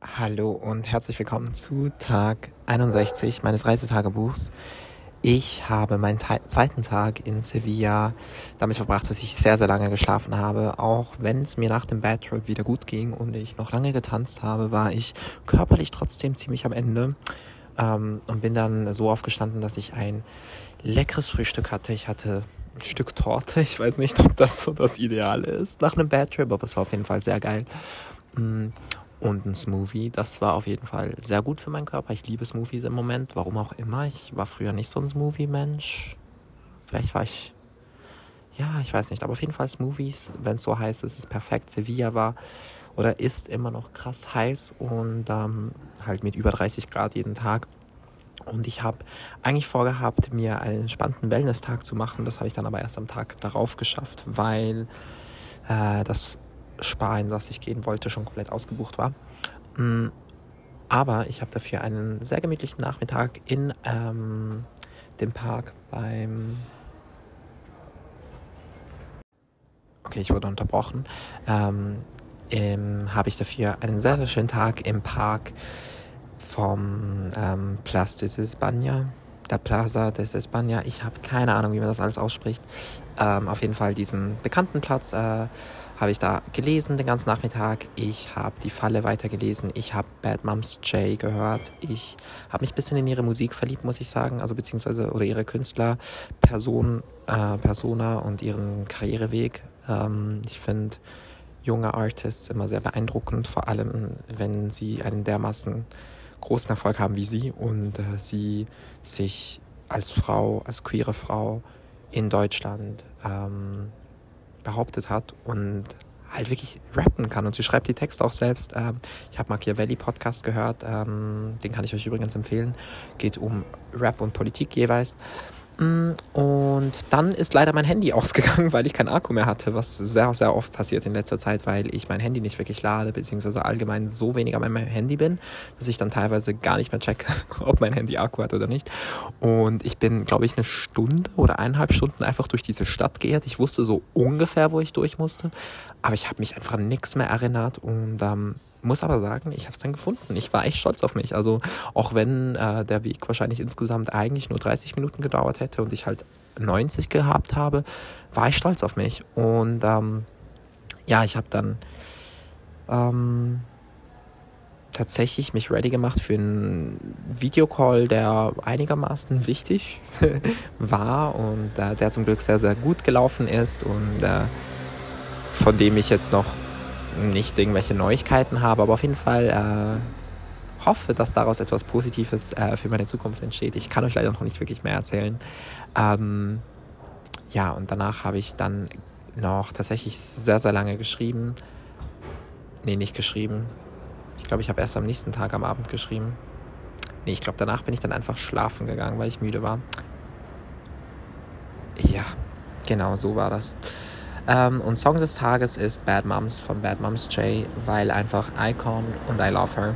Hallo und herzlich willkommen zu Tag 61 meines Reisetagebuchs. Ich habe meinen zweiten Tag in Sevilla damit verbracht, dass ich sehr, sehr lange geschlafen habe. Auch wenn es mir nach dem Bad Trip wieder gut ging und ich noch lange getanzt habe, war ich körperlich trotzdem ziemlich am Ende ähm, und bin dann so aufgestanden, dass ich ein leckeres Frühstück hatte. Ich hatte ein Stück Torte. Ich weiß nicht, ob das so das Ideale ist nach einem Bad Trip, aber es war auf jeden Fall sehr geil. Und ein Smoothie. Das war auf jeden Fall sehr gut für meinen Körper. Ich liebe Smoothies im Moment, warum auch immer. Ich war früher nicht so ein Smoothie-Mensch. Vielleicht war ich. Ja, ich weiß nicht. Aber auf jeden Fall Smoothies, wenn es so heiß ist, ist perfekt. Sevilla war oder ist immer noch krass heiß und ähm, halt mit über 30 Grad jeden Tag. Und ich habe eigentlich vorgehabt, mir einen entspannten Wellness-Tag zu machen. Das habe ich dann aber erst am Tag darauf geschafft, weil äh, das Spa, in das ich gehen wollte, schon komplett ausgebucht war. Mm, aber ich habe dafür einen sehr gemütlichen Nachmittag in ähm, dem Park beim. Okay, ich wurde unterbrochen. Ähm, habe ich dafür einen sehr, sehr schönen Tag im Park vom ähm, Place des España, der Plaza des España. Ich habe keine Ahnung, wie man das alles ausspricht. Ähm, auf jeden Fall diesem bekannten Platz. Äh, habe ich da gelesen den ganzen Nachmittag. Ich habe die Falle weitergelesen. Ich habe Bad Moms J gehört. Ich habe mich ein bisschen in ihre Musik verliebt, muss ich sagen. Also beziehungsweise oder ihre Künstler, Person, äh, Persona und ihren Karriereweg. Ähm, ich finde junge Artists immer sehr beeindruckend, vor allem wenn sie einen dermaßen großen Erfolg haben wie sie und äh, sie sich als Frau, als queere Frau in Deutschland ähm, behauptet hat und halt wirklich rappen kann. Und sie schreibt die Texte auch selbst. Ähm, ich habe Machiavelli Podcast gehört, ähm, den kann ich euch übrigens empfehlen. Geht um Rap und Politik jeweils. Und dann ist leider mein Handy ausgegangen, weil ich keinen Akku mehr hatte, was sehr, sehr oft passiert in letzter Zeit, weil ich mein Handy nicht wirklich lade, beziehungsweise allgemein so wenig an meinem Handy bin, dass ich dann teilweise gar nicht mehr checke, ob mein Handy Akku hat oder nicht. Und ich bin, glaube ich, eine Stunde oder eineinhalb Stunden einfach durch diese Stadt geirrt. Ich wusste so ungefähr, wo ich durch musste, aber ich habe mich einfach an nichts mehr erinnert und ähm, muss aber sagen, ich habe es dann gefunden. Ich war echt stolz auf mich. Also auch wenn äh, der Weg wahrscheinlich insgesamt eigentlich nur 30 Minuten gedauert hätte und ich halt 90 gehabt habe, war ich stolz auf mich. Und ähm, ja, ich habe dann ähm, tatsächlich mich ready gemacht für einen Videocall, der einigermaßen wichtig war und äh, der zum Glück sehr, sehr gut gelaufen ist und äh, von dem ich jetzt noch nicht irgendwelche Neuigkeiten habe, aber auf jeden Fall äh, hoffe, dass daraus etwas Positives äh, für meine Zukunft entsteht. Ich kann euch leider noch nicht wirklich mehr erzählen. Ähm, ja, und danach habe ich dann noch tatsächlich sehr, sehr lange geschrieben. Nee, nicht geschrieben. Ich glaube, ich habe erst am nächsten Tag am Abend geschrieben. Nee, ich glaube, danach bin ich dann einfach schlafen gegangen, weil ich müde war. Ja, genau, so war das. Ähm, und Song des Tages ist Bad Moms von Bad Moms J, weil einfach Icon und I Love Her.